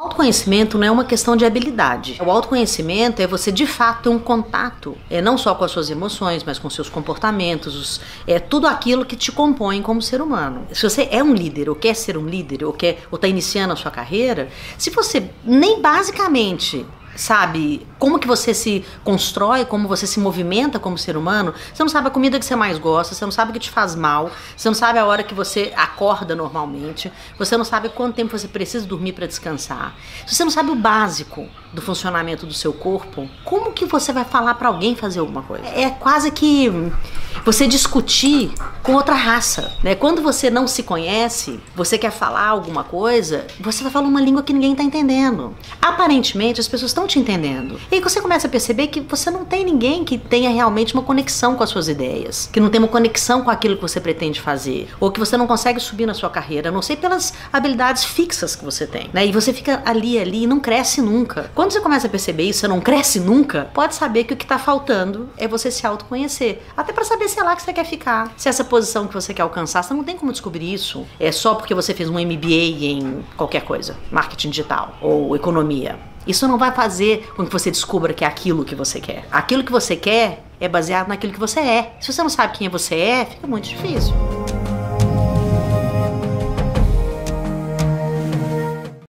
Autoconhecimento não é uma questão de habilidade. O autoconhecimento é você de fato ter um contato, é não só com as suas emoções, mas com seus comportamentos, os, é tudo aquilo que te compõe como ser humano. Se você é um líder ou quer ser um líder ou quer ou está iniciando a sua carreira, se você nem basicamente sabe como que você se constrói, como você se movimenta como ser humano, você não sabe a comida que você mais gosta, você não sabe o que te faz mal, você não sabe a hora que você acorda normalmente, você não sabe quanto tempo você precisa dormir para descansar. Se você não sabe o básico do funcionamento do seu corpo, como que você vai falar para alguém fazer alguma coisa? É quase que você discutir com outra raça, né? Quando você não se conhece, você quer falar alguma coisa, você vai falar uma língua que ninguém está entendendo. Aparentemente as pessoas estão te entendendo. E aí você começa a perceber que você não tem ninguém que tenha realmente uma conexão com as suas ideias, que não tem uma conexão com aquilo que você pretende fazer, ou que você não consegue subir na sua carreira, a não sei pelas habilidades fixas que você tem, né? E você fica ali, ali e não cresce nunca. Quando você começa a perceber isso, você não cresce nunca, pode saber que o que está faltando é você se autoconhecer. Até para saber se é lá que você quer ficar, se essa posição que você quer alcançar, você não tem como descobrir isso é só porque você fez um MBA em qualquer coisa, marketing digital ou economia. Isso não vai fazer com que você descubra que é aquilo que você quer. Aquilo que você quer é baseado naquilo que você é. Se você não sabe quem você é, fica muito difícil.